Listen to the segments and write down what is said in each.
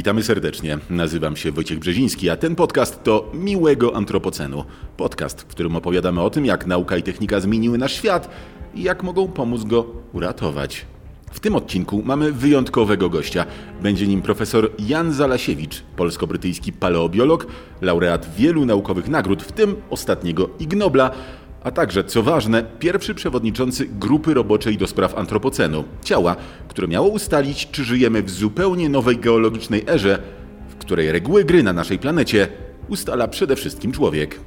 Witamy serdecznie. Nazywam się Wojciech Brzeziński, a ten podcast to Miłego Antropocenu. Podcast, w którym opowiadamy o tym, jak nauka i technika zmieniły nasz świat i jak mogą pomóc go uratować. W tym odcinku mamy wyjątkowego gościa. Będzie nim profesor Jan Zalasiewicz, polsko-brytyjski paleobiolog, laureat wielu naukowych nagród, w tym ostatniego Ig Nobla, a także, co ważne, pierwszy przewodniczący grupy roboczej do spraw antropocenu, ciała, które miało ustalić, czy żyjemy w zupełnie nowej geologicznej erze, w której reguły gry na naszej planecie ustala przede wszystkim człowiek.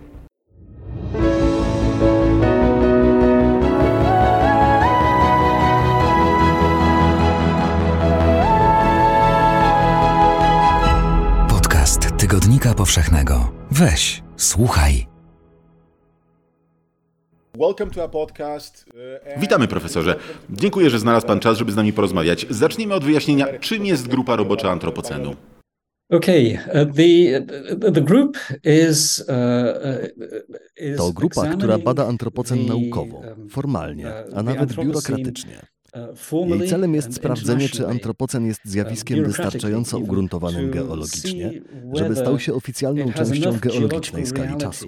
Podcast Tygodnika Powszechnego. Weź, słuchaj. Witamy profesorze. Dziękuję, że znalazł pan czas, żeby z nami porozmawiać. Zacznijmy od wyjaśnienia, czym jest grupa robocza antropocenu. Okay, uh, the the group is, uh, uh, is To grupa, która examining bada antropocen the, naukowo, um, formalnie, uh, a nawet biurokratycznie. uh, Jej celem jest sprawdzenie, czy antropocen jest zjawiskiem uh, wystarczająco ugruntowanym geologicznie, żeby stał się oficjalną częścią geologicznej skali czasu.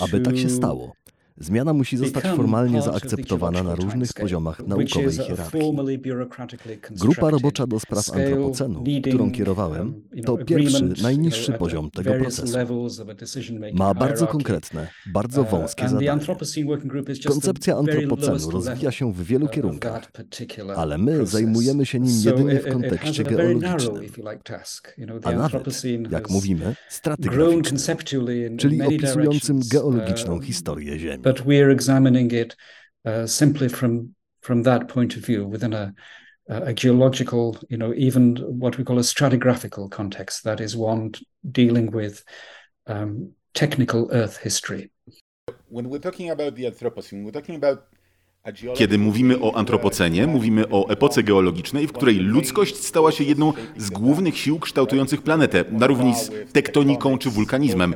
Aby tak się stało, zmiana musi zostać formalnie zaakceptowana na różnych poziomach naukowej hierarchii. Grupa robocza do spraw antropocenu, którą kierowałem, um, you to pierwszy, najniższy at poziom tego procesu. Ma bardzo konkretne, bardzo Uh, wąskie the Koncepcja antropocenu rozwija się w wielu of kierunkach, ale my zajmujemy się nim jedynie w kontekście geologicznym. a nawet, jak mówimy, in czyli opisującym geologiczną historię Ziemi. But we're examining it uh, simply from from that point of view within a a geological, you know, even what we call a stratigraphical context. That is one dealing with um, technical Earth history. Kiedy mówimy o antropocenie, mówimy o epoce geologicznej, w której ludzkość stała się jedną z głównych sił kształtujących planetę, na równi z tektoniką czy wulkanizmem.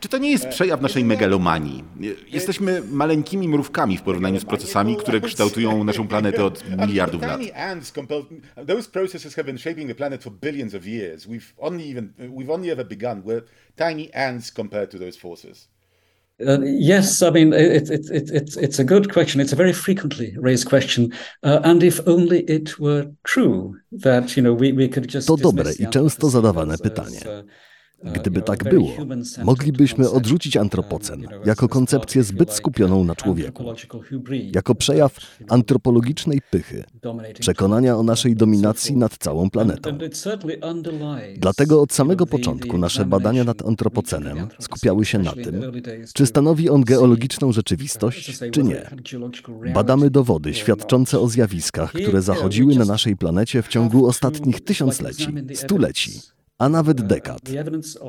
Czy to nie jest przejaw naszej megalomanii? Jesteśmy maleńkimi mrówkami w porównaniu z procesami, które kształtują naszą planetę od miliardów lat. Tiny ants compelled, those processes have been shaping the planet for billions of years. We've only even we've only ever begun. We're tiny ants compared to those forces. Uh, yes, I mean it, it, it, it, it's a good question. It's a very frequently raised question, uh, and if only it were true that you know we, we could just To dobre i często zadawane as- pytanie. Uh, uh, Gdyby tak było, moglibyśmy odrzucić antropocen jako koncepcję zbyt skupioną na człowieku, anthropological hubris, jako przejaw antropologicznej pychy, przekonania o naszej dominacji nad całą planetą. Dlatego od samego początku nasze badania nad antropocenem skupiały się na tym, czy stanowi on geologiczną as rzeczywistość, czy nie. Badamy dowody świadczące o zjawiskach, które zachodziły na naszej planecie w ciągu ostatnich tysiącleci, stuleci, a nawet dekad.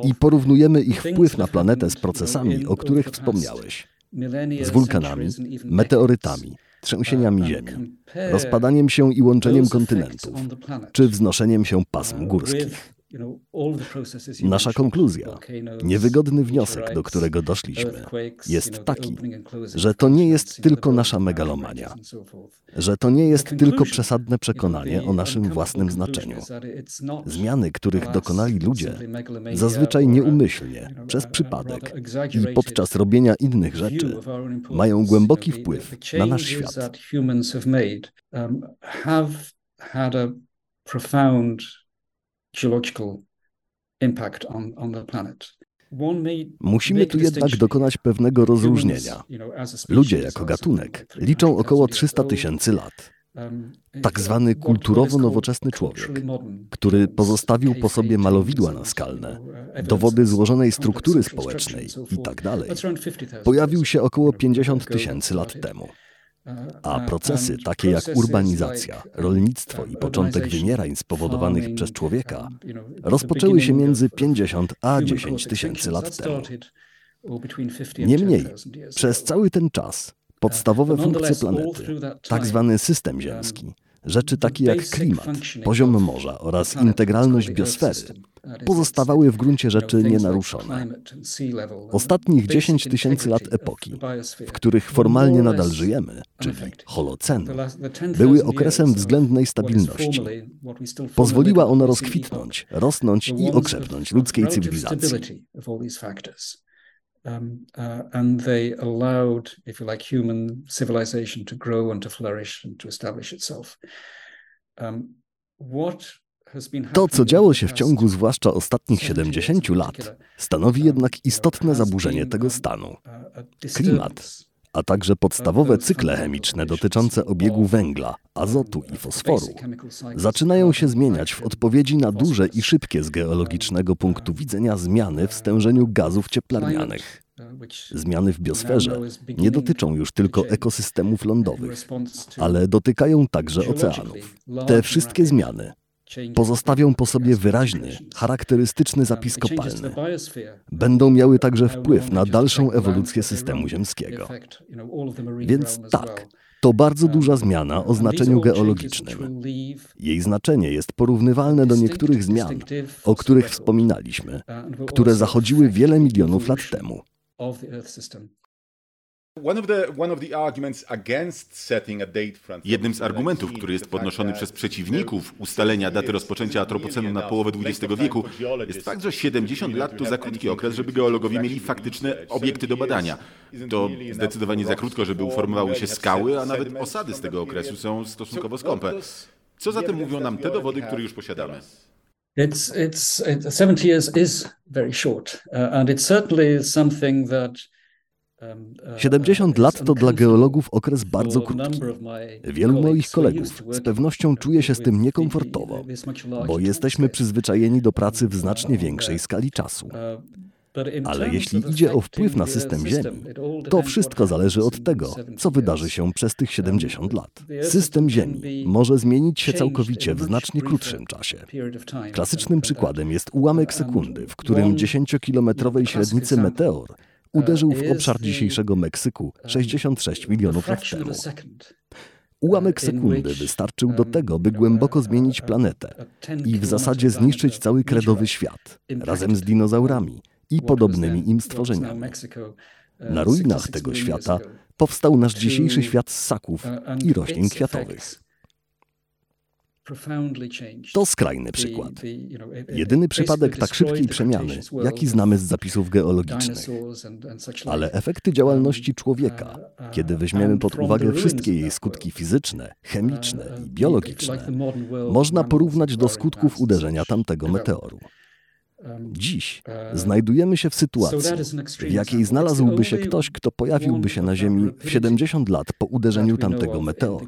I porównujemy ich wpływ na planetę z procesami, o których wspomniałeś. Z wulkanami, meteorytami, trzęsieniami Ziemi, rozpadaniem się i łączeniem kontynentów, czy wznoszeniem się pasm górskich. Nasza konkluzja, niewygodny wniosek, do którego doszliśmy, jest taki, że to nie jest tylko nasza megalomania, że to nie jest tylko przesadne przekonanie o naszym własnym znaczeniu. Zmiany, których dokonali ludzie, zazwyczaj nieumyślnie, przez przypadek i podczas robienia innych rzeczy, mają głęboki wpływ na nasz świat. have had a profound geological impact on, on the planet. Musimy tu jednak dokonać pewnego rozróżnienia. Ludzie jako gatunek liczą około 300,000 300 years tysięcy lat. Um, Tak uh, zwany what- kulturowo what is called nowoczesny człowiek, który pozostawił po sobie malowidła naskalne, uh, dowody złożonej struktury społecznej and so i forth. tak dalej. That's around 50,000 Pojawił się około you know, 50 ago tysięcy lat started. temu. Uh, A uh, procesy and takie jak urbanizacja, um, rolnictwo i uh, początek wymierań spowodowanych przez człowieka um, rozpoczęły się między of- of 50 a human 10 caused tysięcy lat temu. started, between 50 and Niemniej, 10,000 years przez cały ten czas podstawowe funkcje planety, tak zwany system ziemski, rzeczy takie jak klimat, poziom morza oraz integralność biosfery pozostawały w gruncie rzeczy nienaruszone. Ostatnich 10 tysięcy lat epoki, w których formalnie nadal żyjemy, czyli holoceny, były okresem względnej stabilności. Pozwoliła ona rozkwitnąć, rosnąć i okrzepnąć ludzkiej cywilizacji. Um, uh, and they allowed, if you like, human civilization to grow and to flourish and to establish itself. Um, what to, co działo się w ciągu zwłaszcza ostatnich 70 lat, stanowi jednak istotne zaburzenie tego stanu. Klimat, a także podstawowe cykle chemiczne dotyczące obiegu węgla, azotu i fosforu zaczynają się zmieniać w odpowiedzi na duże i szybkie z geologicznego punktu widzenia zmiany w stężeniu gazów cieplarnianych. Zmiany w biosferze nie dotyczą już tylko ekosystemów lądowych, ale dotykają także oceanów. Te wszystkie zmiany pozostawią po sobie wyraźny, charakterystyczny zapis kopalny. Będą miały także wpływ na dalszą ewolucję systemu ziemskiego. Więc tak, to bardzo duża zmiana o znaczeniu geologicznym. Jej znaczenie jest porównywalne do niektórych zmian, o których wspominaliśmy, które zachodziły wiele milionów lat temu. Jednym z argumentów, który jest podnoszony przez przeciwników ustalenia daty rozpoczęcia antropocenu na połowę XX wieku, jest fakt, że 70 lat to za krótki okres, żeby geologowie mieli faktyczne obiekty do badania. To zdecydowanie za krótko, żeby uformowały się skały, a nawet osady z tego okresu są stosunkowo skąpe. Co zatem mówią nam te dowody, które już posiadamy? It's, it's, it, 70 years is very short, uh, and it's certainly something that 70 lat to dla geologów okres bardzo krótki. Wielu moich kolegów z pewnością czuje się z tym niekomfortowo, bo jesteśmy przyzwyczajeni do pracy w znacznie większej skali czasu. Ale jeśli idzie o wpływ na system Ziemi, to wszystko zależy od tego, co wydarzy się przez tych 70 lat. System Ziemi może zmienić się całkowicie w znacznie krótszym czasie. Klasycznym przykładem jest ułamek sekundy, w którym 10-kilometrowej średnicy meteor uderzył w obszar dzisiejszego Meksyku 66 milionów lat temu. Ułamek sekundy wystarczył do tego, by głęboko zmienić planetę i w zasadzie zniszczyć cały kredowy świat razem z dinozaurami i podobnymi im stworzeniami. Na ruinach tego świata powstał nasz dzisiejszy świat ssaków i roślin kwiatowych. To skrajny przykład. Jedyny przypadek tak szybkiej przemiany, jaki znamy z zapisów geologicznych. Ale efekty działalności człowieka, uh, kiedy weźmiemy pod uwagę wszystkie jej skutki fizyczne, chemiczne uh, i biologiczne, można porównać do skutków uderzenia tamtego meteoru. Um, Dziś uh, znajdujemy się w sytuacji, w jakiej znalazłby się ktoś, kto pojawiłby się na Ziemi w 70 lat po uderzeniu tamtego meteoru.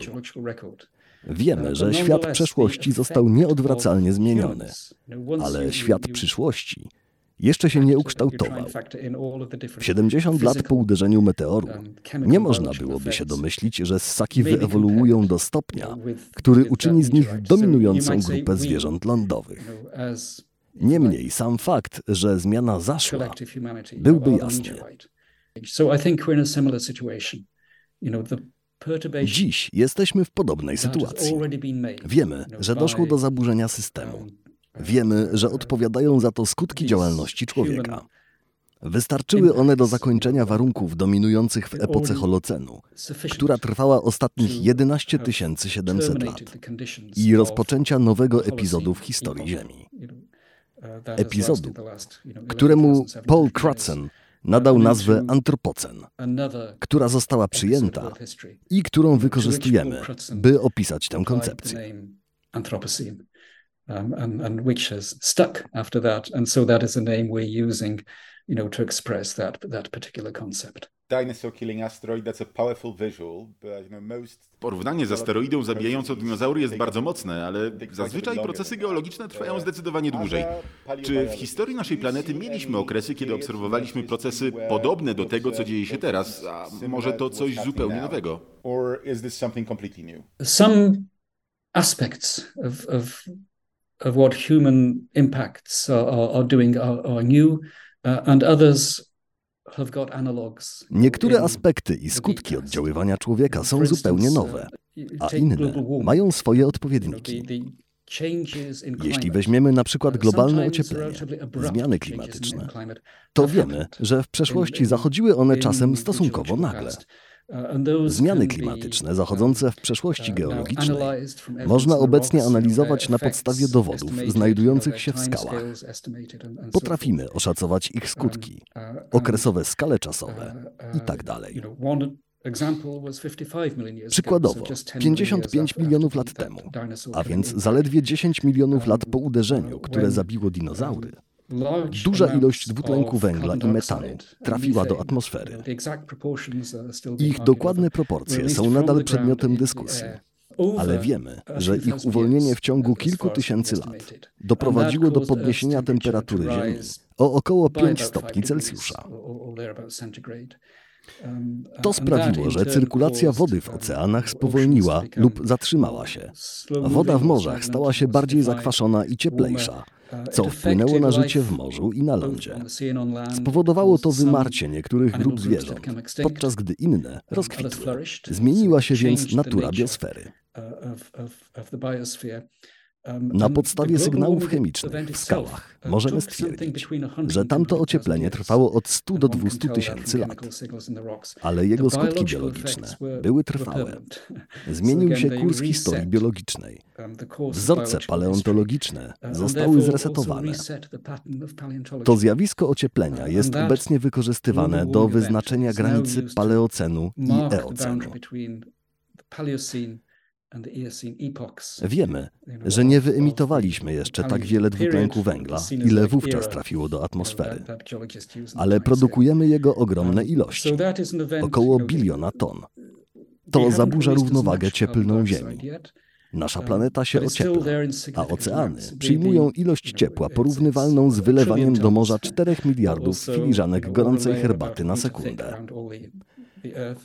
Wiemy, że świat przeszłości został nieodwracalnie zmieniony, ale świat przyszłości jeszcze się nie ukształtował. W 70 lat po uderzeniu meteoru nie można byłoby się domyślić, że ssaki wyewoluują do stopnia, który uczyni z nich dominującą grupę zwierząt lądowych. Niemniej sam fakt, że zmiana zaszła, byłby jasny. Dziś jesteśmy w podobnej sytuacji. Wiemy, że doszło do zaburzenia systemu. Um, Wiemy, że uh, odpowiadają za to skutki działalności człowieka. Wystarczyły one do zakończenia warunków dominujących w epoce Holocenu, która trwała ostatnich 11 700 lat i rozpoczęcia nowego epizodu w historii Ziemi. Uh, epizodu, któremu Paul Crutzen nadał nazwę antropocen, która została przyjęta i którą wykorzystujemy, by opisać tę koncepcję. Um, and, and which has stuck after that, and so that is a name we're using, you know, concept. Porównanie z asteroidą zabijającą dinozaury jest bardzo mocne, ale zazwyczaj procesy geologiczne trwają zdecydowanie dłużej. Czy w historii naszej planety mieliśmy okresy, kiedy obserwowaliśmy procesy podobne do tego, co dzieje się teraz, a może to coś zupełnie nowego? Some aspects of, of, of what human impacts are, are doing are, are new, uh, and others Niektóre aspekty i skutki oddziaływania człowieka są zupełnie nowe, a inne mają swoje odpowiedniki. Jeśli weźmiemy na przykład globalne ocieplenie, zmiany klimatyczne, to wiemy, że w przeszłości zachodziły one czasem stosunkowo nagle. Zmiany klimatyczne zachodzące w przeszłości geologicznej można obecnie analizować na podstawie dowodów znajdujących się w skałach. Potrafimy oszacować ich skutki, okresowe skale czasowe itd. Przykładowo, 55 milionów lat temu, a więc zaledwie 10 milionów lat po uderzeniu, które zabiło dinozaury, Duża ilość dwutlenku węgla i metanu trafiła do atmosfery. Ich dokładne proporcje są nadal przedmiotem dyskusji. Ale wiemy, że ich uwolnienie w ciągu kilku tysięcy lat doprowadziło do podniesienia temperatury Ziemi o około 5 stopni Celsjusza. To sprawiło, że cyrkulacja wody w oceanach spowolniła lub zatrzymała się. Woda w morzach stała się bardziej zakwaszona i cieplejsza, co wpłynęło na życie w morzu i na lądzie. Spowodowało to wymarcie niektórych grup zwierząt, podczas gdy inne rozkwitły. Zmieniła się więc natura biosfery. Na podstawie sygnałów chemicznych w skałach możemy stwierdzić, że tamto ocieplenie trwało od 100 do 200 tysięcy lat, ale jego skutki biologiczne były trwałe. Zmienił się kurs historii biologicznej. Wzorce paleontologiczne zostały zresetowane. To zjawisko ocieplenia jest obecnie wykorzystywane do wyznaczenia granicy paleocenu i eocenu. Wiemy, że nie wyemitowaliśmy jeszcze tak wiele dwutlenku węgla, ile wówczas trafiło do atmosfery, ale produkujemy jego ogromne ilości około biliona ton. To zaburza równowagę cieplną Ziemi. Nasza um, planeta się ociepla, a oceany przyjmują ilość ciepła porównywalną z wylewaniem do morza 4 miliardów filiżanek gorącej herbaty na sekundę.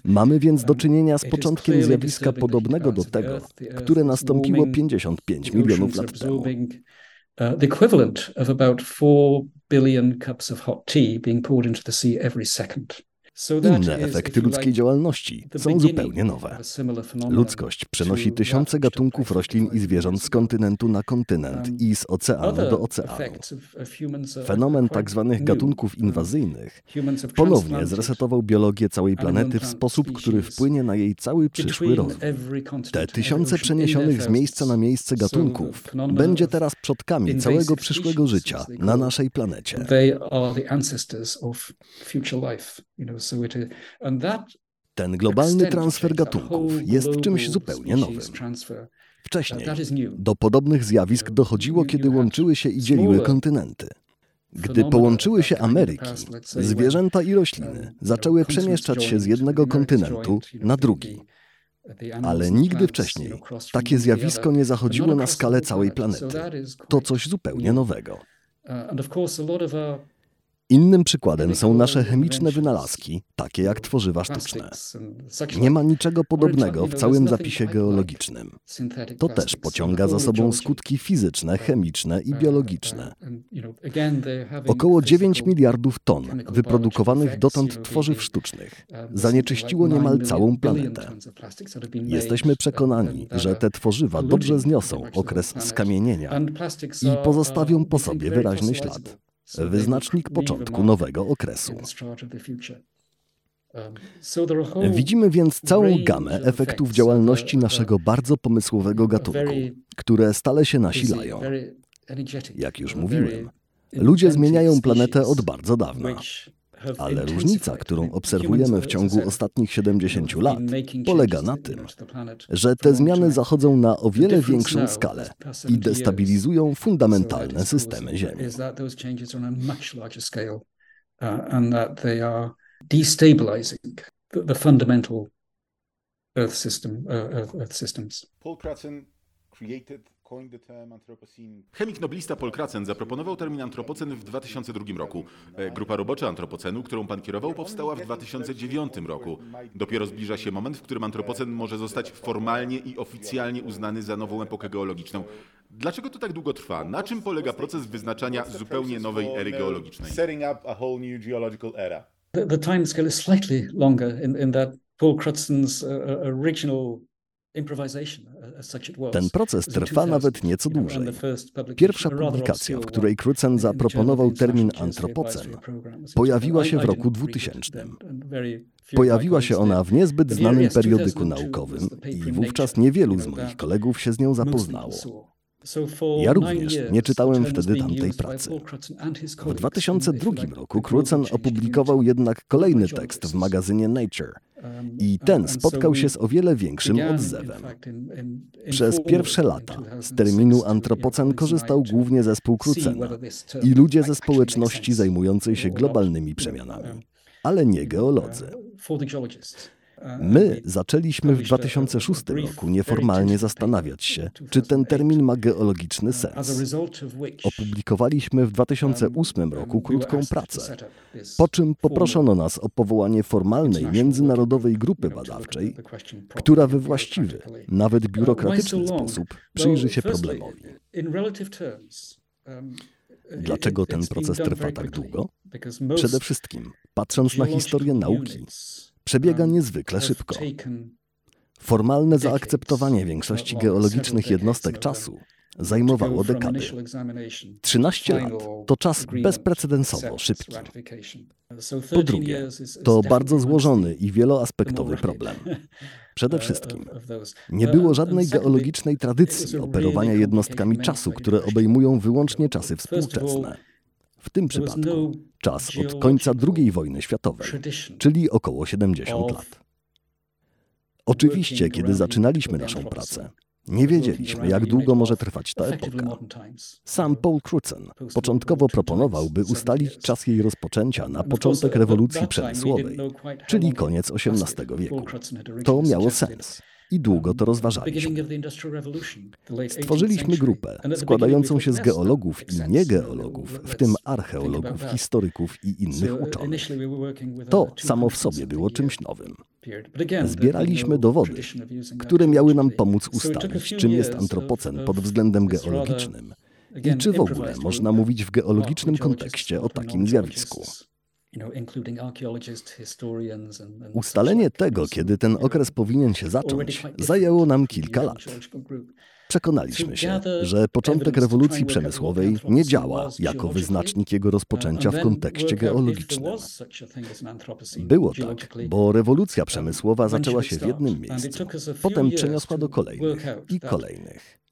Mamy więc do czynienia z początkiem zjawiska podobnego do tego, które nastąpiło 55 milionów lat temu. Uh, the equivalent of about 4 billion cups of hot tea being poured into the sea every second. Inne efekty ludzkiej działalności są zupełnie nowe. Ludzkość przenosi tysiące gatunków roślin i zwierząt z kontynentu na kontynent um, i z oceanu do oceanu. Fenomen tzw. Gatunków inwazyjnych ponownie zresetował biologię całej planety w sposób, który wpłynie na jej cały przyszły rozwój. Te tysiące przeniesionych z miejsca na miejsce gatunków będzie teraz przodkami całego przyszłego życia na naszej planecie. Ten globalny transfer gatunków jest czymś zupełnie nowym. Wcześniej do podobnych zjawisk dochodziło, kiedy łączyły się i dzieliły kontynenty. Gdy połączyły się Ameryki, zwierzęta i rośliny zaczęły przemieszczać się z jednego kontynentu na drugi. Ale nigdy wcześniej takie zjawisko nie zachodziło na skalę całej planety. To coś zupełnie nowego. Innym przykładem są nasze chemiczne wynalazki, takie jak tworzywa sztuczne. Nie ma niczego podobnego w całym zapisie geologicznym. To też pociąga za sobą skutki fizyczne, chemiczne i biologiczne. Około 9 miliardów ton wyprodukowanych dotąd tworzyw sztucznych zanieczyściło niemal całą planetę. Jesteśmy przekonani, że te tworzywa dobrze zniosą okres skamienienia i pozostawią po sobie wyraźny ślad wyznacznik początku nowego okresu. Um, Widzimy więc całą gamę efektów działalności naszego bardzo pomysłowego gatunku, które stale się nasilają. Jak już mówiłem, ludzie zmieniają planetę od bardzo dawna. Ale różnica, którą obserwujemy w ciągu ostatnich 70 lat, polega na tym, że te zmiany zachodzą na o wiele większą skalę i destabilizują fundamentalne systemy Ziemi. Paul Crutzen created Chemik noblista Paul Kracen zaproponował termin antropocen w 2002 roku. E, grupa robocza antropocenu, którą pan kierował, powstała w 2009 roku. Dopiero zbliża się moment, w którym antropocen może zostać formalnie i oficjalnie uznany za nową epokę geologiczną. Dlaczego to tak długo trwa? Na czym polega proces wyznaczania zupełnie nowej ery geologicznej? The, the time scale is slightly longer in, in that Paul Crutzen's uh, uh original ten proces trwa nawet nieco dłużej. Pierwsza publikacja, w której Crutzen zaproponował termin antropocen, pojawiła się w roku 2000. Pojawiła się ona w niezbyt znanym periodyku naukowym i wówczas niewielu z moich kolegów się z nią zapoznało. Ja również nie czytałem wtedy tamtej pracy. W 2002 roku Crutzen opublikował jednak kolejny tekst w magazynie Nature i ten spotkał się z o wiele większym odzewem. Przez pierwsze lata z terminu antropocen korzystał głównie zespół Crutzena i ludzie ze społeczności zajmującej się globalnymi przemianami, ale nie geolodzy. My zaczęliśmy w 2006 roku nieformalnie zastanawiać się, czy ten termin ma geologiczny sens. Opublikowaliśmy w 2008 roku krótką pracę, po czym poproszono nas o powołanie formalnej międzynarodowej grupy badawczej, która we właściwy, nawet biurokratyczny sposób przyjrzy się problemowi. Dlaczego ten proces trwa tak długo? Przede wszystkim, patrząc na historię nauki, przebiega niezwykle szybko. Formalne zaakceptowanie większości geologicznych jednostek czasu zajmowało dekady. 13 lat to czas bezprecedensowo szybki. Po drugie, to bardzo złożony i wieloaspektowy problem. Przede wszystkim, nie było żadnej geologicznej tradycji operowania jednostkami czasu, które obejmują wyłącznie czasy współczesne. W tym przypadku czas od końca II wojny światowej, czyli około 70 lat. Oczywiście, kiedy zaczynaliśmy naszą pracę, nie wiedzieliśmy, jak długo może trwać ta epoka. Sam Paul Crutzen początkowo proponował, by ustalić czas jej rozpoczęcia na początek rewolucji przemysłowej, czyli koniec XVIII wieku. To miało sens i długo to rozważaliśmy. Stworzyliśmy grupę składającą się z geologów i niegeologów, w tym archeologów, historyków i innych uczonych. To samo w sobie było czymś nowym. Zbieraliśmy dowody, które miały nam pomóc ustalić, czym jest antropocen pod względem geologicznym i czy w ogóle można mówić w geologicznym kontekście o takim zjawisku. Ustalenie tego, kiedy ten okres powinien się zacząć, zajęło nam kilka lat. Przekonaliśmy się, że początek rewolucji przemysłowej nie działa jako wyznacznik jego rozpoczęcia w kontekście geologicznym. Było tak, bo rewolucja przemysłowa zaczęła się w jednym miejscu, potem przeniosła do kolejnych i kolejnych.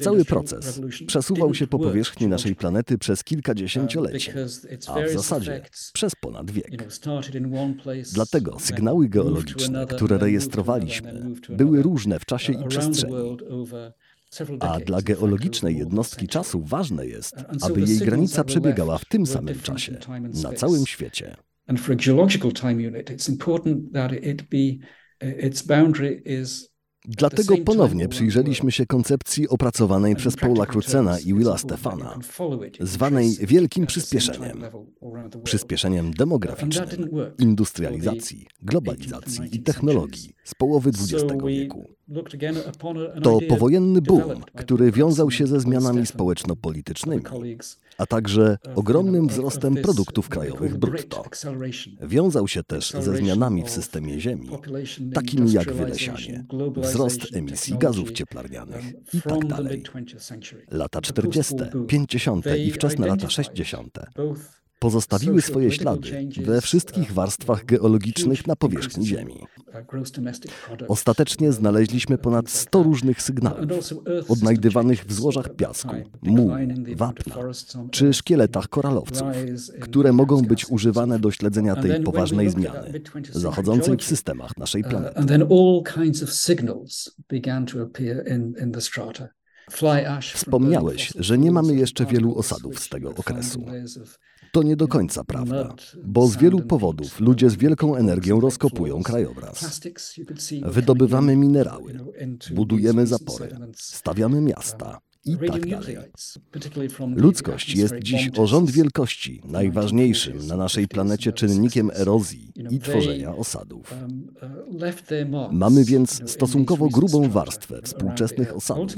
Cały proces przesuwał się po powierzchni naszej planety przez kilka dziesięcioleci, a w zasadzie przez ponad wiek. Dlatego sygnały geologiczne, które rejestrowaliśmy, były różne w czasie i przestrzeni. A dla geologicznej jednostki czasu ważne jest, aby jej granica przebiegała w tym samym czasie, na całym świecie. And for a geological time unit, it's important that it be its boundary is Dlatego ponownie przyjrzeliśmy się koncepcji opracowanej przez Paula Crucena i Willa Stefana, zwanej wielkim przyspieszeniem. Przyspieszeniem demograficznym, industrializacji, globalizacji i technologii z połowy XX wieku. To powojenny boom, który wiązał się ze zmianami społeczno-politycznymi, a także ogromnym wzrostem produktów krajowych brutto. Wiązał się też ze zmianami w systemie Ziemi, takimi jak wylesianie, wzrost emisji gazów cieplarnianych itd. Tak lata 40., 50. i wczesne lata 60 pozostawiły swoje ślady we wszystkich warstwach geologicznych na powierzchni Ziemi. Ostatecznie znaleźliśmy ponad 100 różnych sygnałów, odnajdywanych w złożach piasku, mułu, wapna czy szkieletach koralowców, które mogą być używane do śledzenia tej poważnej zmiany zachodzącej w systemach naszej planety. Wspomniałeś, że nie mamy jeszcze wielu osadów z tego okresu. To nie do końca prawda, bo z wielu powodów ludzie z wielką energią rozkopują krajobraz. Wydobywamy minerały, budujemy zapory, stawiamy miasta i tak dalej. Ludzkość jest dziś o rząd wielkości najważniejszym na naszej planecie czynnikiem erozji i tworzenia osadów. Mamy więc stosunkowo grubą warstwę współczesnych osadów,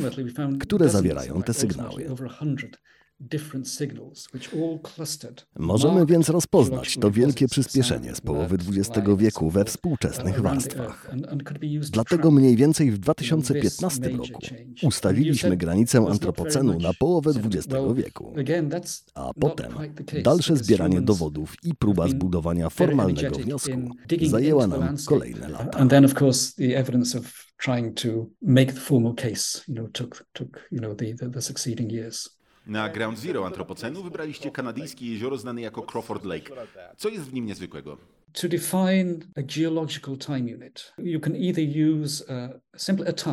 które zawierają te sygnały. Możemy więc rozpoznać to wielkie przyspieszenie z połowy XX wieku we współczesnych warstwach. Dlatego mniej więcej w 2015 roku ustaliliśmy granicę antropocenu na połowę XX wieku, a potem dalsze zbieranie dowodów i próba zbudowania formalnego wniosku zajęła nam kolejne lata. trying to make the formal case, you know, took took you know the the, the succeeding years. Na Ground Zero antropocenu wybraliście kanadyjskie jezioro znane jako Crawford Lake. Co jest w nim niezwykłego?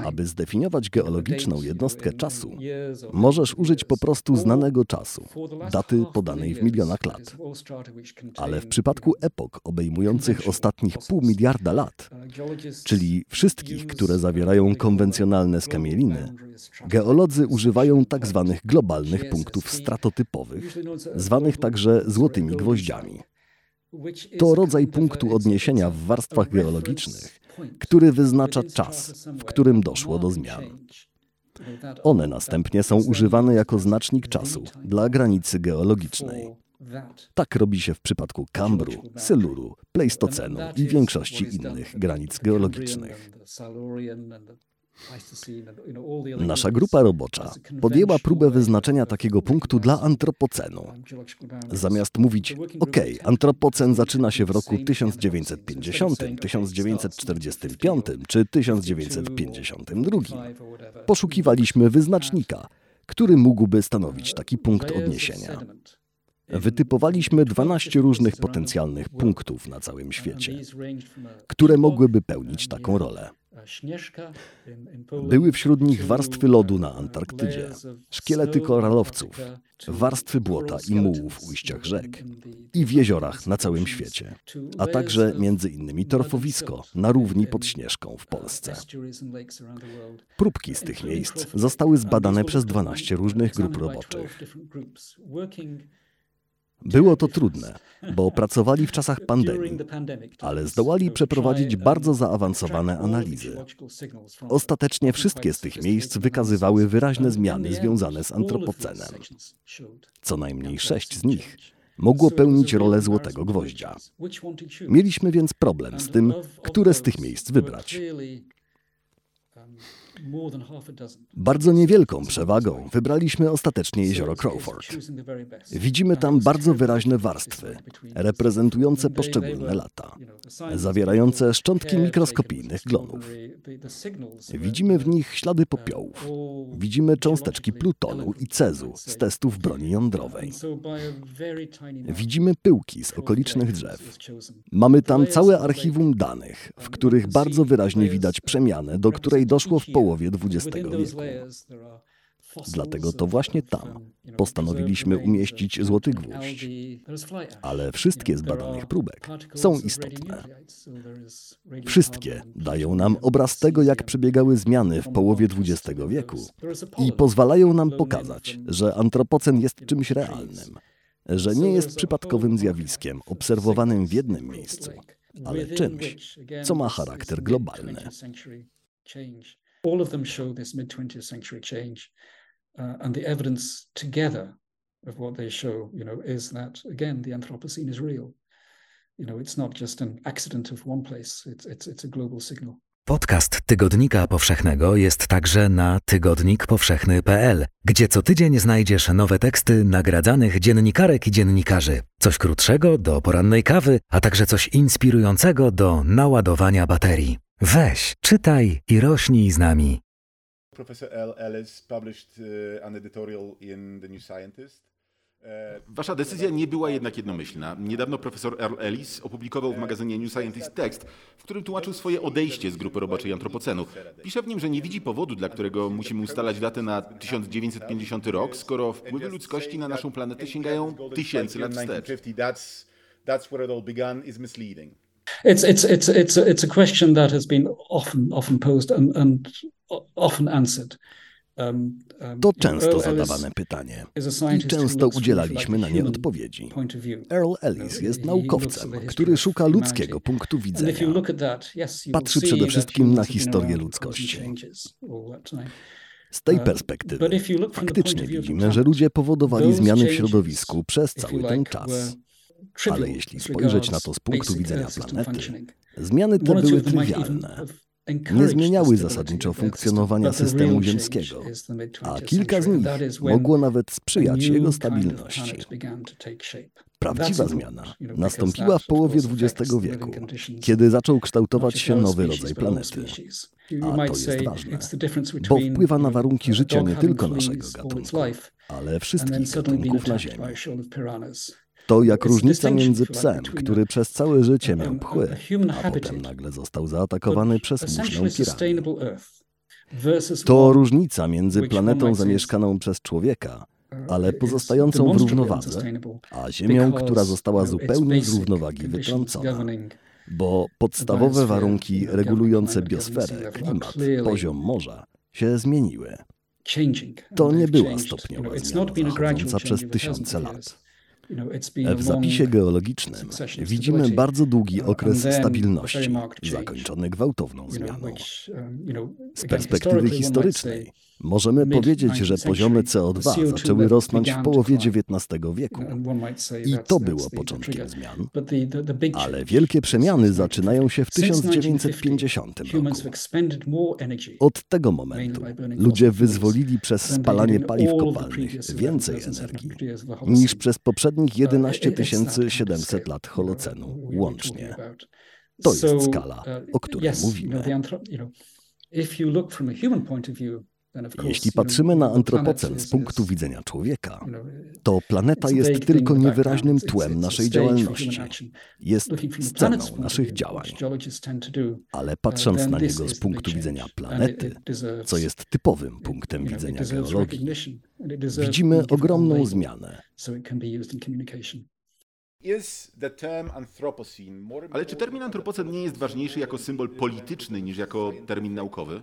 Aby zdefiniować geologiczną jednostkę czasu, możesz użyć po prostu znanego czasu, daty podanej w milionach lat. Ale w przypadku epok obejmujących ostatnich pół miliarda lat, czyli wszystkich, które zawierają konwencjonalne skamieliny, geolodzy używają tak zwanych globalnych punktów stratotypowych, zwanych także złotymi gwoździami. To rodzaj punktu odniesienia w warstwach geologicznych, który wyznacza czas, w którym doszło do zmian. One następnie są używane jako znacznik czasu dla granicy geologicznej. Tak robi się w przypadku Kambru, Syluru, Pleistocenu i większości innych granic geologicznych. Nasza grupa robocza podjęła próbę wyznaczenia takiego punktu dla antropocenu. Zamiast mówić, OK, antropocen zaczyna się w roku 1950, 1945 czy 1952, poszukiwaliśmy wyznacznika, który mógłby stanowić taki punkt odniesienia. Wytypowaliśmy 12 różnych potencjalnych punktów na całym świecie, które mogłyby pełnić taką rolę. Były wśród nich warstwy lodu na Antarktydzie, szkielety koralowców, warstwy błota i mułów w ujściach rzek i w jeziorach na całym świecie, a także między innymi torfowisko na równi pod Śnieżką w Polsce. Próbki z tych miejsc zostały zbadane przez 12 różnych grup roboczych. Było to trudne, bo pracowali w czasach pandemii, ale zdołali przeprowadzić bardzo zaawansowane analizy. Ostatecznie wszystkie z tych miejsc wykazywały wyraźne zmiany związane z antropocenem. Co najmniej sześć z nich mogło pełnić rolę złotego gwoździa. Mieliśmy więc problem z tym, które z tych miejsc wybrać. Bardzo niewielką przewagą wybraliśmy ostatecznie jezioro Crawford. Widzimy tam bardzo wyraźne warstwy, reprezentujące poszczególne lata, zawierające szczątki mikroskopijnych glonów. Widzimy w nich ślady popiołów. Widzimy cząsteczki plutonu i cezu z testów broni jądrowej. Widzimy pyłki z okolicznych drzew. Mamy tam całe archiwum danych, w których bardzo wyraźnie widać przemianę, do której doszło w połowie połowie XX wieku. Dlatego to właśnie tam postanowiliśmy umieścić złoty gwóźdź. Ale wszystkie z badanych próbek są istotne. Wszystkie dają nam obraz tego, jak przebiegały zmiany w połowie XX wieku i pozwalają nam pokazać, że antropocen jest czymś realnym, że nie jest przypadkowym zjawiskiem obserwowanym w jednym miejscu, ale czymś, co ma charakter globalny. All of them show this mid 20th century change. Uh, and the evidence together of what they show, you know, is that again the Anthropocene is real. You know, it's not just an accident of one place. It's it's it's a global signal. Podcast Tygodnika Powszechnego jest także na tygodnikpowszechny.pl, gdzie co tydzień znajdziesz nowe teksty nagradzanych dziennikarek i dziennikarzy. Coś krótszego do porannej kawy, a także coś inspirującego do naładowania baterii. Weź, czytaj i rośnij z nami. Professor L. Ellis published uh, an editorial in The New Scientist. Uh, Wasza decyzja nie była jednak jednomyślna. Niedawno profesor Earl Ellis opublikował w magazynie New Scientist tekst, w którym tłumaczył swoje odejście z grupy roboczej antropocenu. Pisze w nim, że nie widzi powodu, dla którego musimy ustalać datę na 1950 rok, skoro wpływy ludzkości na naszą planetę sięgają tysięcy lat wstecz. It's it's it's it's a, it's a question that has been often often posed and, and often answered. Um, um, to często zadawane pytanie i często udzielaliśmy na nie odpowiedzi. Earl Ellis jest naukowcem, który szuka ludzkiego punktu widzenia. Patrzy przede wszystkim na historię ludzkości. Z tej perspektywy faktycznie widzimy, że ludzie powodowali zmiany w środowisku przez cały ten czas. Ale jeśli spojrzeć na to z punktu widzenia planety, zmiany te były trywialne. Nie zmieniały zasadniczo funkcjonowania systemu ziemskiego, a kilka z nich mogło nawet sprzyjać jego stabilności. Prawdziwa zmiana nastąpiła w połowie XX wieku, kiedy zaczął kształtować się nowy rodzaj planety. A to jest ważne, bo wpływa na warunki życia nie tylko naszego gatunku, ale wszystkich gatunków na Ziemi. To jak różnica między psem, który przez całe życie miał pchły, a potem nagle został zaatakowany przez muszną piramidę. To różnica między planetą zamieszkaną przez człowieka, ale pozostającą w równowadze, a Ziemią, która została zupełnie z równowagi wytrącona. Bo podstawowe warunki regulujące biosferę, klimat, poziom morza się zmieniły. To nie była stopniowa zmiana zachodząca przez tysiące lat. W zapisie geologicznym widzimy bardzo długi okres stabilności, zakończony gwałtowną zmianą. Um, Z perspektywy historycznej możemy powiedzieć, że poziomy CO2 zaczęły rosnąć w połowie XIX wieku. i to było początkiem zmian, ale wielkie przemiany zaczynają się w 1950 roku. Od tego momentu ludzie wyzwolili przez spalanie paliw kopalnych. więcej energii niż przez poprzednich 11 700 lat Holocenu łącznie. To jest skala, o której mówimy. Jeśli patrzymy na antropocen z punktu widzenia człowieka, to planeta jest tylko niewyraźnym tłem naszej działalności. Jest sceną naszych działań. Ale patrząc na niego z punktu widzenia planety, co jest typowym punktem widzenia geologii, widzimy ogromną zmianę. Ale czy termin antropocen nie jest ważniejszy jako symbol polityczny niż jako termin naukowy?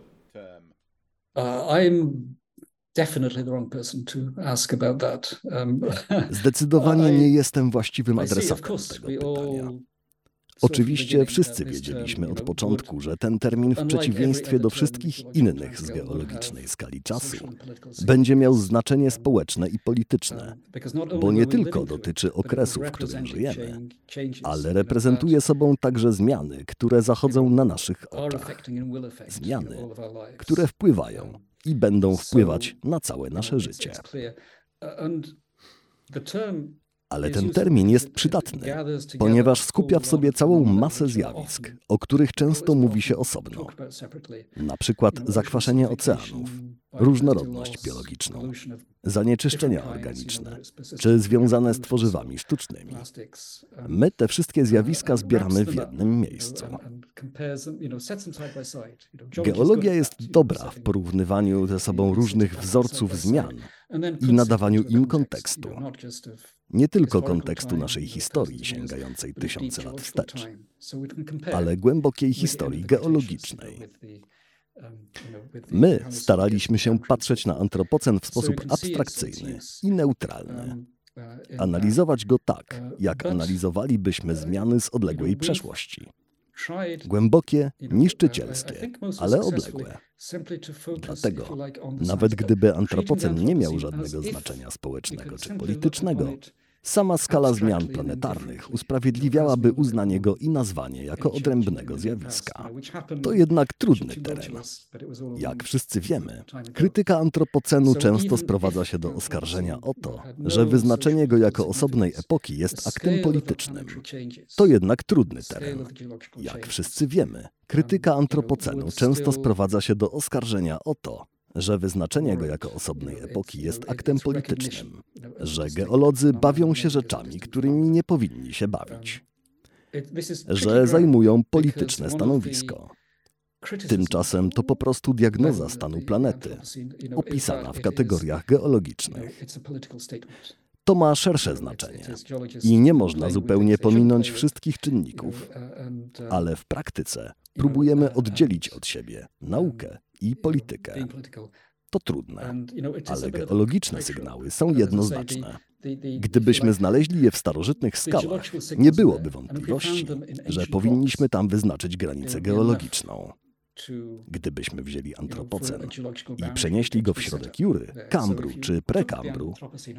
Zdecydowanie nie jestem właściwym adresatem tego pytania. Oczywiście wszyscy wiedzieliśmy od początku, że ten termin w przeciwieństwie do wszystkich innych z geologicznej skali czasu będzie miał znaczenie społeczne i polityczne, bo nie tylko dotyczy okresu, w którym żyjemy, ale reprezentuje sobą także zmiany, które zachodzą na naszych oczach. Zmiany, które wpływają i będą wpływać na całe nasze życie. Ale ten termin jest przydatny, ponieważ skupia w sobie całą masę zjawisk, o których często mówi się osobno. Na przykład zakwaszenie oceanów, różnorodność biologiczną, zanieczyszczenia organiczne, czy związane z tworzywami sztucznymi. My te wszystkie zjawiska zbieramy w jednym miejscu. Geologia jest dobra w porównywaniu ze sobą różnych wzorców zmian i nadawaniu im kontekstu. Nie tylko kontekstu naszej historii sięgającej tysiące lat wstecz, ale głębokiej historii geologicznej. My staraliśmy się patrzeć na antropocen w sposób abstrakcyjny i neutralny. Analizować go tak, jak analizowalibyśmy zmiany z odległej przeszłości. Głębokie, niszczycielskie, ale odległe. Dlatego, nawet gdyby antropocen nie miał żadnego znaczenia społecznego czy politycznego, Sama skala zmian planetarnych usprawiedliwiałaby uznanie go i nazwanie jako odrębnego zjawiska. To jednak trudny teren. Jak wszyscy wiemy, krytyka antropocenu często sprowadza się do oskarżenia o to, że wyznaczenie go jako osobnej epoki jest aktem politycznym. To jednak trudny teren. Jak wszyscy wiemy, krytyka antropocenu często sprowadza się do oskarżenia o to, że wyznaczenie go jako osobnej epoki jest aktem politycznym, że geolodzy bawią się rzeczami, którymi nie powinni się bawić, że zajmują polityczne stanowisko. Tymczasem to po prostu diagnoza stanu planety, opisana w kategoriach geologicznych. To ma szersze znaczenie i nie można zupełnie pominąć wszystkich czynników, ale w praktyce próbujemy oddzielić od siebie naukę i politykę. To trudne, ale geologiczne sygnały są jednoznaczne. Gdybyśmy znaleźli je w starożytnych skałach, nie byłoby wątpliwości, że powinniśmy tam wyznaczyć granicę geologiczną. Gdybyśmy wzięli antropocen i przenieśli go w środek Jury, Kambru czy prekambru,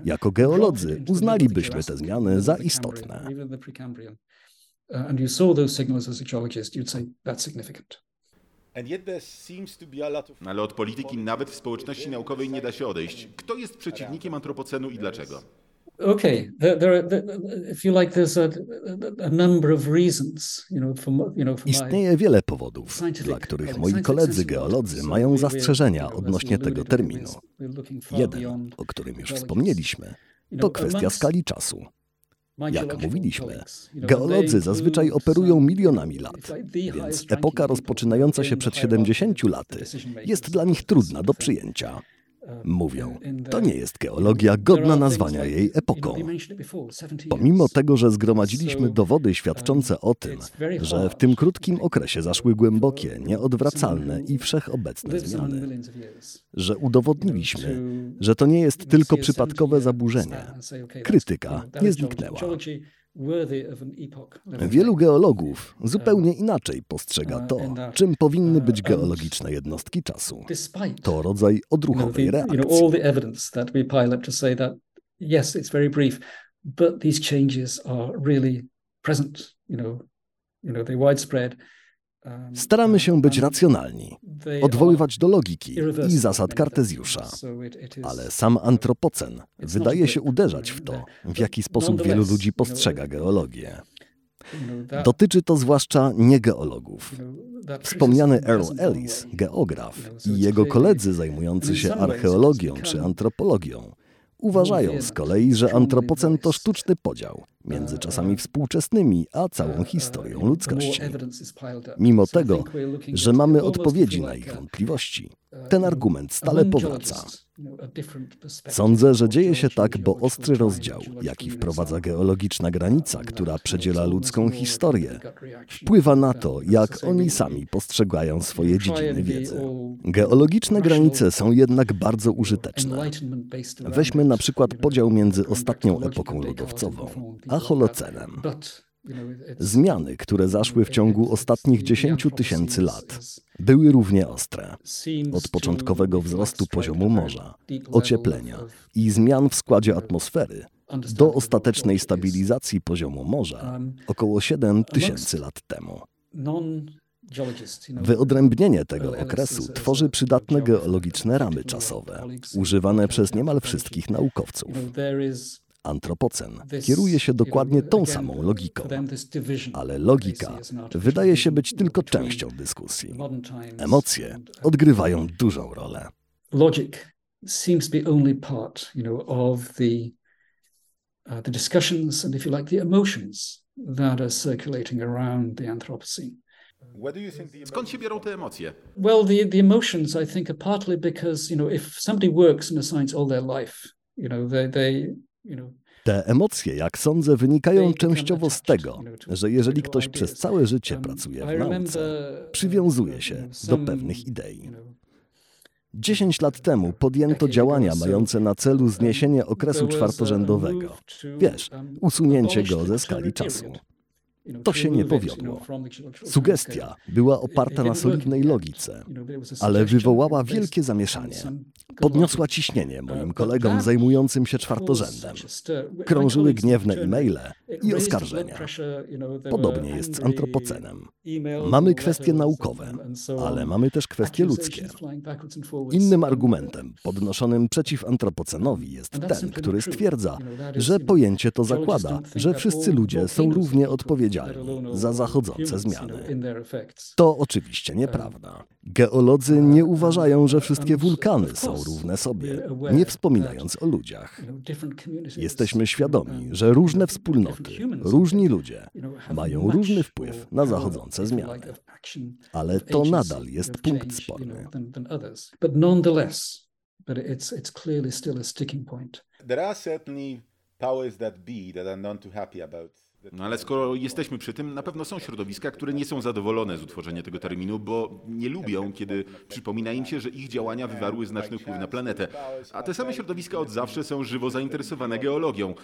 jako geolodzy uznalibyśmy te zmiany za istotne. And you saw those signals as a geologist, you'd say that's significant. Ale od polityki nawet w społeczności naukowej nie da się odejść. Kto jest przeciwnikiem antropocenu i dlaczego? okay there, there, there, if you like there's a, a number of reasons you know for, you know for Istnieje wiele powodów, dla których moi koledzy geolodzy mają zastrzeżenia odnośnie tego terminu. Jeden, o którym już wspomnieliśmy, to kwestia skali czasu. Jak mówiliśmy, geolodzy zazwyczaj operują milionami lat, więc epoka rozpoczynająca się przed 70 laty jest dla nich trudna do przyjęcia. Mówią, to nie jest geologia godna nazwania jej epoką. Pomimo tego, że zgromadziliśmy dowody świadczące o tym, że w tym krótkim okresie zaszły głębokie, nieodwracalne i wszechobecne zmiany, że udowodniliśmy, że to nie jest tylko przypadkowe zaburzenie, krytyka nie zniknęła. Wielu geologów zupełnie inaczej postrzega to, czym powinny być geologiczne jednostki czasu. To rodzaj odruchowej reakcji. Yes, it's very brief, but these changes are really present, you know, you know, they're widespread. Staramy się być racjonalni, odwoływać do logiki i zasad Kartezjusza, ale sam antropocen wydaje się uderzać w to, w jaki sposób wielu ludzi postrzega geologię. Dotyczy to zwłaszcza niegeologów. Wspomniany Earl Ellis, geograf, i jego koledzy zajmujący się archeologią czy antropologią Uważają z kolei, że antropocen to sztuczny podział między czasami współczesnymi a całą historią ludzkości. Mimo tego, że mamy odpowiedzi na ich wątpliwości, ten argument stale powraca. Sądzę, że dzieje się tak, bo ostry rozdział, jaki wprowadza geologiczna granica, która przedziela ludzką historię, wpływa na to, jak oni sami postrzegają swoje dziedziny wiedzy. Geologiczne granice są jednak bardzo użyteczne. Weźmy na przykład podział między ostatnią epoką lodowcową a holocenem. Zmiany, które zaszły w ciągu ostatnich 10 tysięcy lat, były równie ostre. Od początkowego wzrostu poziomu morza, ocieplenia i zmian w składzie atmosfery do ostatecznej stabilizacji poziomu morza około 7 tysięcy lat temu. Wyodrębnienie tego okresu tworzy przydatne geologiczne ramy czasowe, używane przez niemal wszystkich naukowców. Antropocen kieruje się dokładnie tą samą logiką, ale logika wydaje się być tylko częścią dyskusji. Emocje odgrywają dużą rolę. Logic seems to be only part, you know, of the uh, the discussions and if you like the emotions that are circulating around the Anthropocene. Skąd się biorą te emocje? Well, the, the emotions, I think, are partly because, you know, if somebody works in a science all their life, you know, they, they te emocje, jak sądzę, wynikają częściowo z tego, że jeżeli ktoś przez całe życie pracuje w nauce, przywiązuje się do pewnych idei. Dziesięć lat temu podjęto działania mające na celu zniesienie okresu czwartorzędowego. Wiesz, usunięcie go ze skali czasu. To się nie powiodło. Sugestia była oparta na solidnej logice, ale wywołała wielkie zamieszanie. Podniosła ciśnienie moim kolegom zajmującym się czwartorzędem. Krążyły gniewne e-maile i oskarżenia. Podobnie jest z antropocenem. Mamy kwestie naukowe, ale mamy też kwestie ludzkie. Innym argumentem podnoszonym przeciw antropocenowi jest ten, który stwierdza, że pojęcie to zakłada, że wszyscy ludzie są równie odpowiedzialni za zachodzące zmiany. To oczywiście nieprawda. Geolodzy nie uważają, że wszystkie wulkany są równe sobie, nie wspominając o ludziach. Jesteśmy świadomi, że różne wspólnoty, różni ludzie mają różny wpływ na zachodzące zmiany. Ale to nadal jest punkt sporny. There are certainly powers that be that are not too happy about no ale skoro jesteśmy przy tym, na pewno są środowiska, które nie są zadowolone z utworzenia tego terminu, bo nie lubią, kiedy przypomina im się, że ich działania wywarły znaczny wpływ na planetę. A te same środowiska od zawsze są żywo zainteresowane geologią.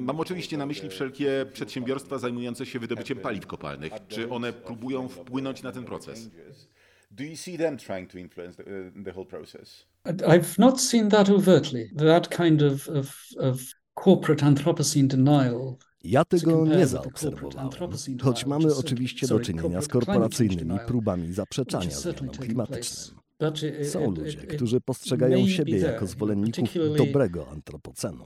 Mam oczywiście na myśli wszelkie przedsiębiorstwa zajmujące się wydobyciem paliw kopalnych. Czy one próbują wpłynąć na ten proces? Do you see them trying to influence the, the whole process? I've not seen that overtly. That kind of, of, of corporate Anthropocene denial Ja tego nie zaobserwowałem, choć mamy oczywiście do czynienia z korporacyjnymi próbami zaprzeczania zmianom klimatycznym. Są ludzie, którzy postrzegają siebie jako zwolenników dobrego antropocenu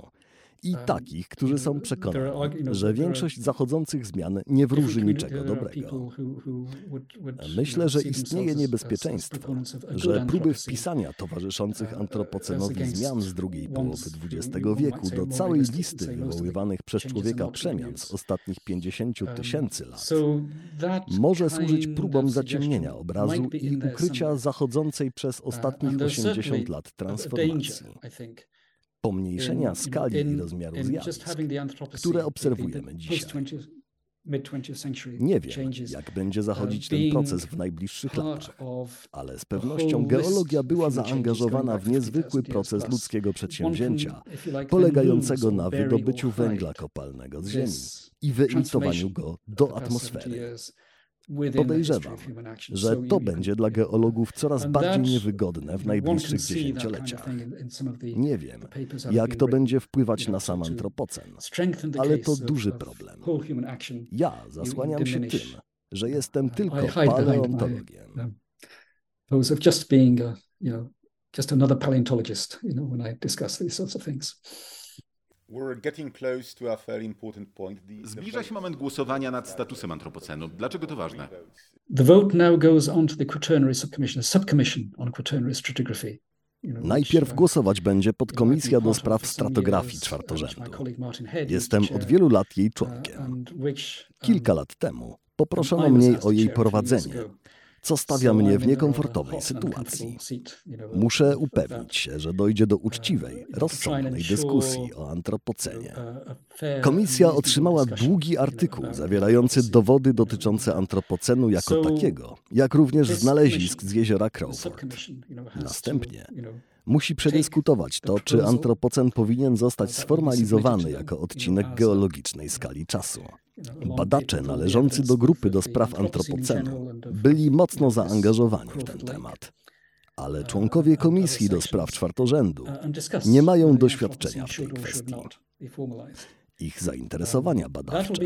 i um, takich, którzy są przekonani, że większość zachodzących zmian nie wróży niczego dobrego. Myślę, że istnieje niebezpieczeństwo, że próby wpisania towarzyszących uh, antropocenowi zmian z drugiej połowy XX wieku do całej listy wywoływanych przez człowieka przemian z ostatnich 50 um, tysięcy lat. może służyć próbom zaciemnienia obrazu i ukrycia zachodzącej przez uh, ostatnich 80 lat transformacji pomniejszenia skali i rozmiaru zjawisk, które obserwujemy dzisiaj. Nie wiem, jak będzie zachodzić ten proces w najbliższych latach, ale z pewnością geologia była zaangażowana w niezwykły proces ludzkiego przedsięwzięcia, polegającego na wydobyciu węgla kopalnego z ziemi i wyemitowaniu go do atmosfery. Podejrzewam, że to będzie dla geologów coraz bardziej niewygodne w najbliższych dziesięcioleciach. Nie wiem, jak to będzie wpływać na sam antropocen, ale to duży problem. Ja zasłaniam się tym, że jestem tylko paleontologiem. just another paleontologist, you know, when I discuss these sorts of things. Zbliża się moment głosowania nad statusem antropocenu. Dlaczego to ważne? The vote now goes on to the Quaternary Subcommission, on quaternary stratigraphy. Najpierw głosować będzie podkomisja do spraw stratografii czwartorzędu. Jestem od wielu lat jej członkiem. Kilka lat temu poproszono mnie o jej prowadzenie co stawia mnie w niekomfortowej sytuacji. Muszę upewnić się, że dojdzie do uczciwej, rozsądnej dyskusji o antropocenie. Komisja otrzymała długi artykuł zawierający dowody dotyczące antropocenu jako takiego, jak również znalezisk z jeziora Crawford. Następnie musi przedyskutować to, czy antropocen powinien zostać sformalizowany jako odcinek geologicznej skali czasu. Badacze należący do grupy do spraw antropocenu byli mocno zaangażowani w ten temat. Ale członkowie Komisji do Spraw Czwartorzędu nie mają doświadczenia w tej kwestii. Ich zainteresowania badawcze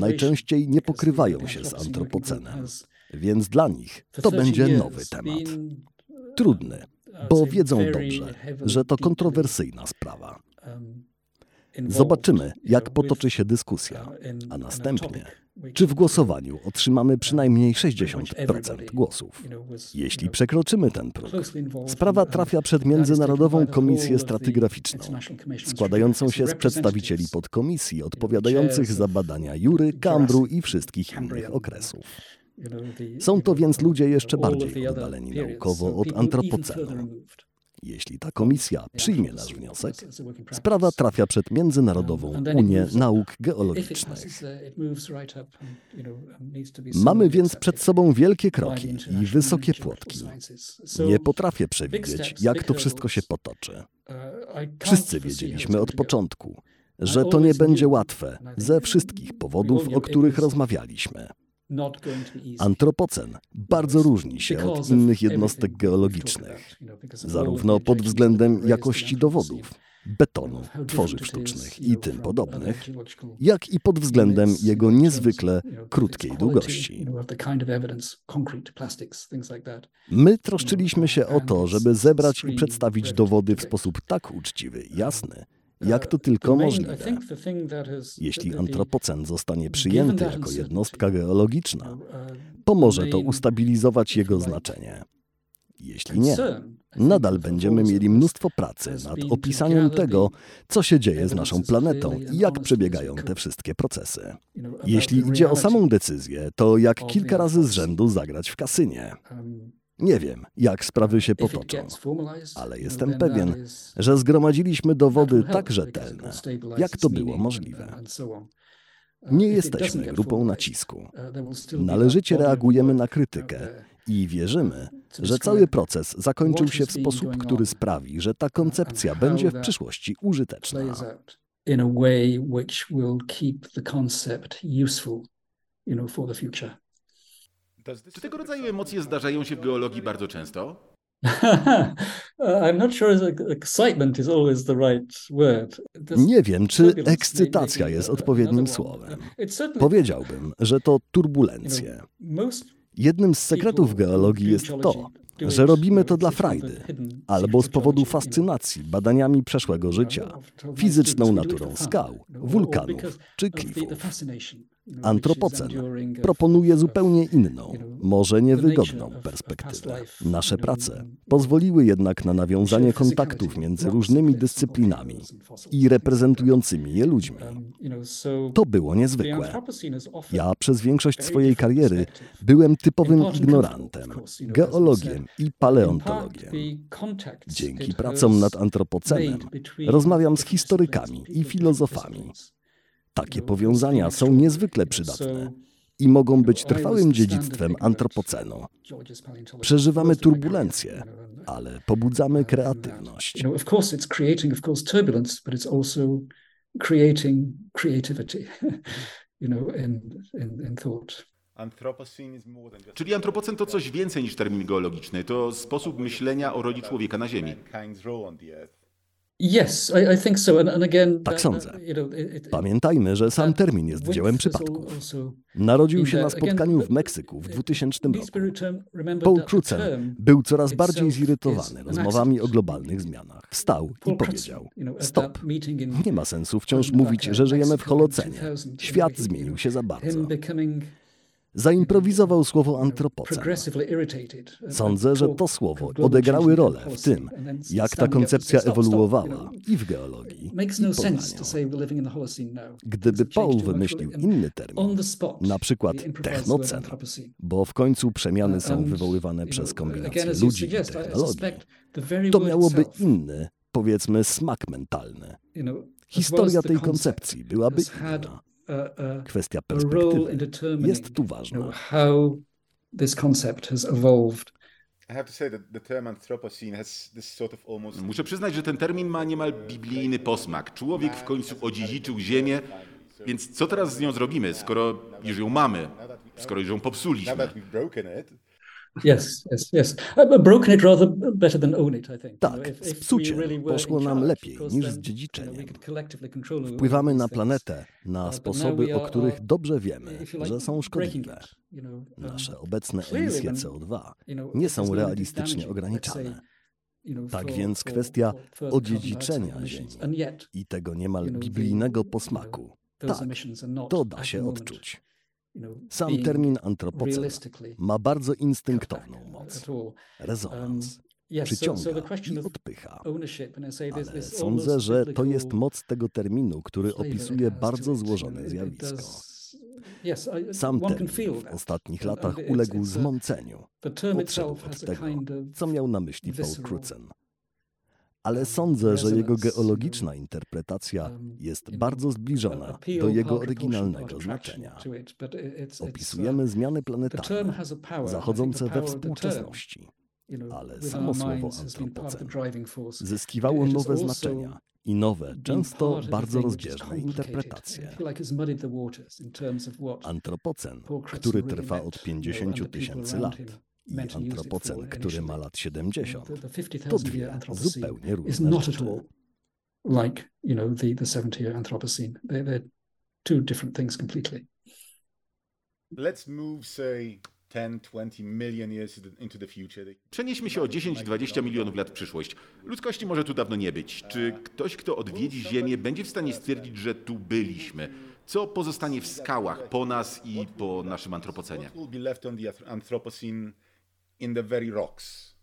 najczęściej nie pokrywają się z antropocenem, więc dla nich to będzie nowy temat. Trudny, bo wiedzą dobrze, że to kontrowersyjna sprawa. Zobaczymy, jak potoczy się dyskusja, a następnie, czy w głosowaniu otrzymamy przynajmniej 60% głosów. Jeśli przekroczymy ten próg, sprawa trafia przed Międzynarodową Komisję Stratygraficzną, składającą się z przedstawicieli podkomisji odpowiadających za badania Jury, Kambru i wszystkich innych okresów. Są to więc ludzie jeszcze bardziej oddaleni naukowo od antropocenu. Jeśli ta komisja przyjmie nasz wniosek, sprawa trafia przed Międzynarodową Unię Nauk Geologicznych. Mamy więc przed sobą wielkie kroki i wysokie płotki. Nie potrafię przewidzieć, jak to wszystko się potoczy. Wszyscy wiedzieliśmy od początku, że to nie będzie łatwe ze wszystkich powodów, o których rozmawialiśmy. Antropocen bardzo różni się od innych jednostek geologicznych, zarówno pod względem jakości dowodów, betonu, tworzyw sztucznych i tym podobnych, jak i pod względem jego niezwykle krótkiej długości. My troszczyliśmy się o to, żeby zebrać i przedstawić dowody w sposób tak uczciwy i jasny, jak to tylko możliwe. Jeśli antropocen zostanie przyjęty jako jednostka geologiczna, pomoże to ustabilizować jego znaczenie. Jeśli nie, nadal będziemy mieli mnóstwo pracy nad opisaniem tego, co się dzieje z naszą planetą i jak przebiegają te wszystkie procesy. Jeśli idzie o samą decyzję, to jak kilka razy z rzędu zagrać w kasynie. Nie wiem, jak sprawy się potoczą, ale jestem pewien, że zgromadziliśmy dowody tak rzetelne, jak to było możliwe. Nie jesteśmy grupą nacisku. Należycie reagujemy na krytykę i wierzymy, że cały proces zakończył się w sposób, który sprawi, że ta koncepcja będzie w przyszłości użyteczna. In a way which will keep the concept useful, you know, for the future. Czy tego rodzaju emocje zdarzają się w geologii bardzo często? Nie wiem, czy ekscytacja jest odpowiednim słowem. Powiedziałbym, że to turbulencje. Jednym z sekretów geologii jest to, że robimy to dla frajdy albo z powodu fascynacji badaniami przeszłego życia, fizyczną naturą skał, wulkanów czy klifów. Antropocen proponuje zupełnie inną, może niewygodną perspektywę. Nasze prace pozwoliły jednak na nawiązanie kontaktów między różnymi dyscyplinami i reprezentującymi je ludźmi. To było niezwykłe. Ja przez większość swojej kariery byłem typowym ignorantem, geologiem i paleontologiem. Dzięki pracom nad antropocenem rozmawiam z historykami i filozofami takie powiązania są niezwykle przydatne i mogą być trwałym dziedzictwem antropocenu. Przeżywamy turbulencje, ale pobudzamy kreatywność. Czyli antropocen to coś więcej niż termin geologiczny, to sposób myślenia o roli człowieka na Ziemi. Tak sądzę. Pamiętajmy, że sam termin jest dziełem przypadków. Narodził się na spotkaniu w Meksyku w 2000 roku. Paul Crutzen był coraz bardziej zirytowany rozmowami o globalnych zmianach. Wstał i powiedział: Stop. Nie ma sensu wciąż mówić, że żyjemy w holocenie. Świat zmienił się za bardzo zaimprowizował słowo antropocen. Sądzę, że to słowo odegrały rolę w tym, jak ta koncepcja ewoluowała i w geologii, i Gdyby Paul wymyślił inny termin, na przykład technocen, bo w końcu przemiany są wywoływane przez kombinację ludzi i technologii, to miałoby inny, powiedzmy, smak mentalny. Historia tej koncepcji byłaby inna. Kwestia perspektywy jest tu ważna. How this concept has evolved. Muszę przyznać, że ten termin ma niemal biblijny posmak. Człowiek w końcu odziedziczył ziemię, więc co teraz z nią zrobimy, skoro już ją mamy, skoro już ją popsuliśmy? Yes, yes, yes. Broken it rather better than own it, I think. Tak, spsucie poszło nam lepiej niż zdziedziczeniem. Wpływamy na planetę na sposoby, o których dobrze wiemy, że są szkodliwe. Nasze obecne emisje CO2 nie są realistycznie ograniczane. Tak więc kwestia odziedziczenia Ziemi i tego niemal biblijnego posmaku, tak, to da się odczuć. Sam termin antropocen ma bardzo instynktowną moc. Rezonans. Um, Przyciąga i odpycha. Ale sądzę, że to jest moc tego terminu, który opisuje bardzo złożone zjawisko. Sam termin w ostatnich latach uległ zmąceniu. Odszedł od tego, co miał na myśli Paul Crutzen ale sądzę, że jego geologiczna interpretacja um, jest bardzo zbliżona do jego oryginalnego znaczenia. Opisujemy zmiany planetarne zachodzące we współczesności, ale samo słowo antropocen zyskiwało nowe znaczenia i nowe, często bardzo rozbieżne interpretacje. Antropocen, który trwa od 50 tysięcy lat, i antropocen, który ma lat 70, to dwie zupełnie różne rzeczy. Like, you know, the, the 70-year Anthropocene. They're, they're two different things completely. Let's move, say, 10, 20 million years into the future. Przenieśmy się o 10-20 milionów lat w przyszłość. Ludzkości może tu dawno nie być. Czy ktoś, kto odwiedzi Ziemię, będzie w stanie stwierdzić, że tu byliśmy? Co pozostanie w skałach po nas i po naszym antropocenie? In the very rocks.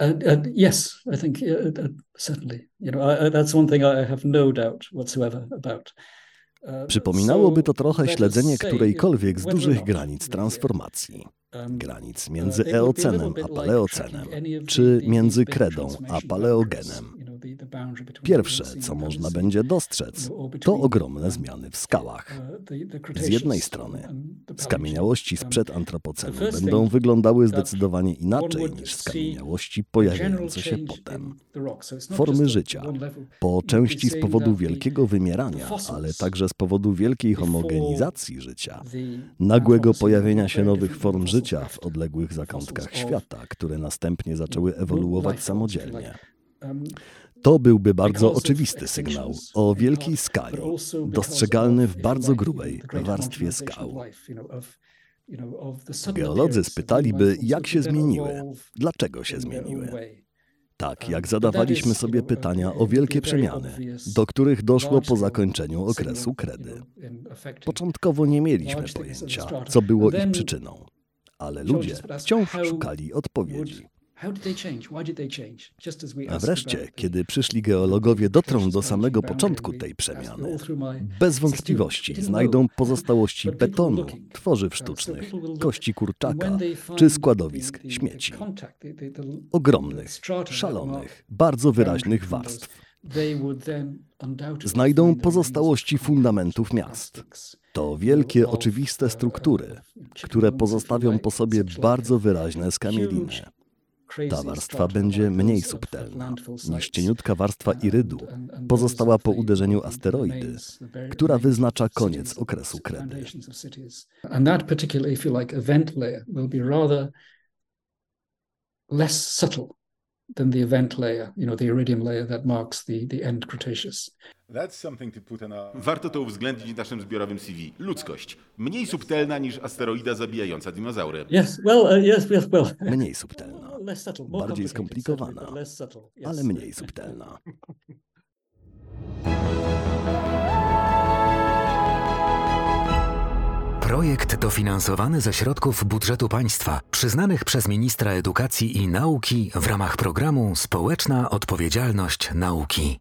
Uh, uh, yes, I think uh, uh certainly. You know, I, that's one thing I have no doubt whatsoever about. Uh, Przypominałoby to trochę śledzenie którejkolwiek z dużych granic transformacji. Um, granic między eocenem a paleocenem, czy między kredą a paleogenem. Pierwsze, co można będzie dostrzec, to ogromne zmiany w skałach. Z jednej strony, skamieniałości sprzed antropocenu będą wyglądały zdecydowanie inaczej niż skamieniałości pojawiające się potem. Formy życia, po części z powodu wielkiego wymierania, ale także z powodu wielkiej homogenizacji życia, nagłego pojawienia się nowych form życia w odległych zakątkach świata, które następnie zaczęły ewoluować samodzielnie. To byłby bardzo oczywisty sygnał o wielkiej skali, dostrzegalny w bardzo grubej warstwie skał. Geolodzy spytaliby, jak się zmieniły, dlaczego się zmieniły. Tak, jak zadawaliśmy sobie pytania o wielkie przemiany, do których doszło po zakończeniu okresu kredy. Początkowo nie mieliśmy pojęcia, co było ich przyczyną, ale ludzie wciąż szukali odpowiedzi. A wreszcie, kiedy przyszli geologowie dotrą do samego początku tej przemiany, bez wątpliwości znajdą pozostałości betonu, tworzyw sztucznych, kości kurczaka czy składowisk śmieci. Ogromnych, szalonych, bardzo wyraźnych warstw. Znajdą pozostałości fundamentów miast. To wielkie, oczywiste struktury, które pozostawią po sobie bardzo wyraźne skamieliny. Ta warstwa będzie mniej subtelna niż cieniutka warstwa irydu pozostała po uderzeniu asteroidy, która wyznacza koniec okresu kredy. less subtle than the event layer, you know, the iridium layer that marks the, the end Cretaceous. Warto to uwzględnić w naszym zbiorowym CV. Ludzkość. Mniej subtelna niż asteroida zabijająca dinozaury. Yes, well, uh, yes, yes, well. Mniej subtelna. Bardziej skomplikowana, ale mniej subtelna. Projekt dofinansowany ze środków budżetu państwa, przyznanych przez ministra edukacji i nauki w ramach programu Społeczna Odpowiedzialność Nauki.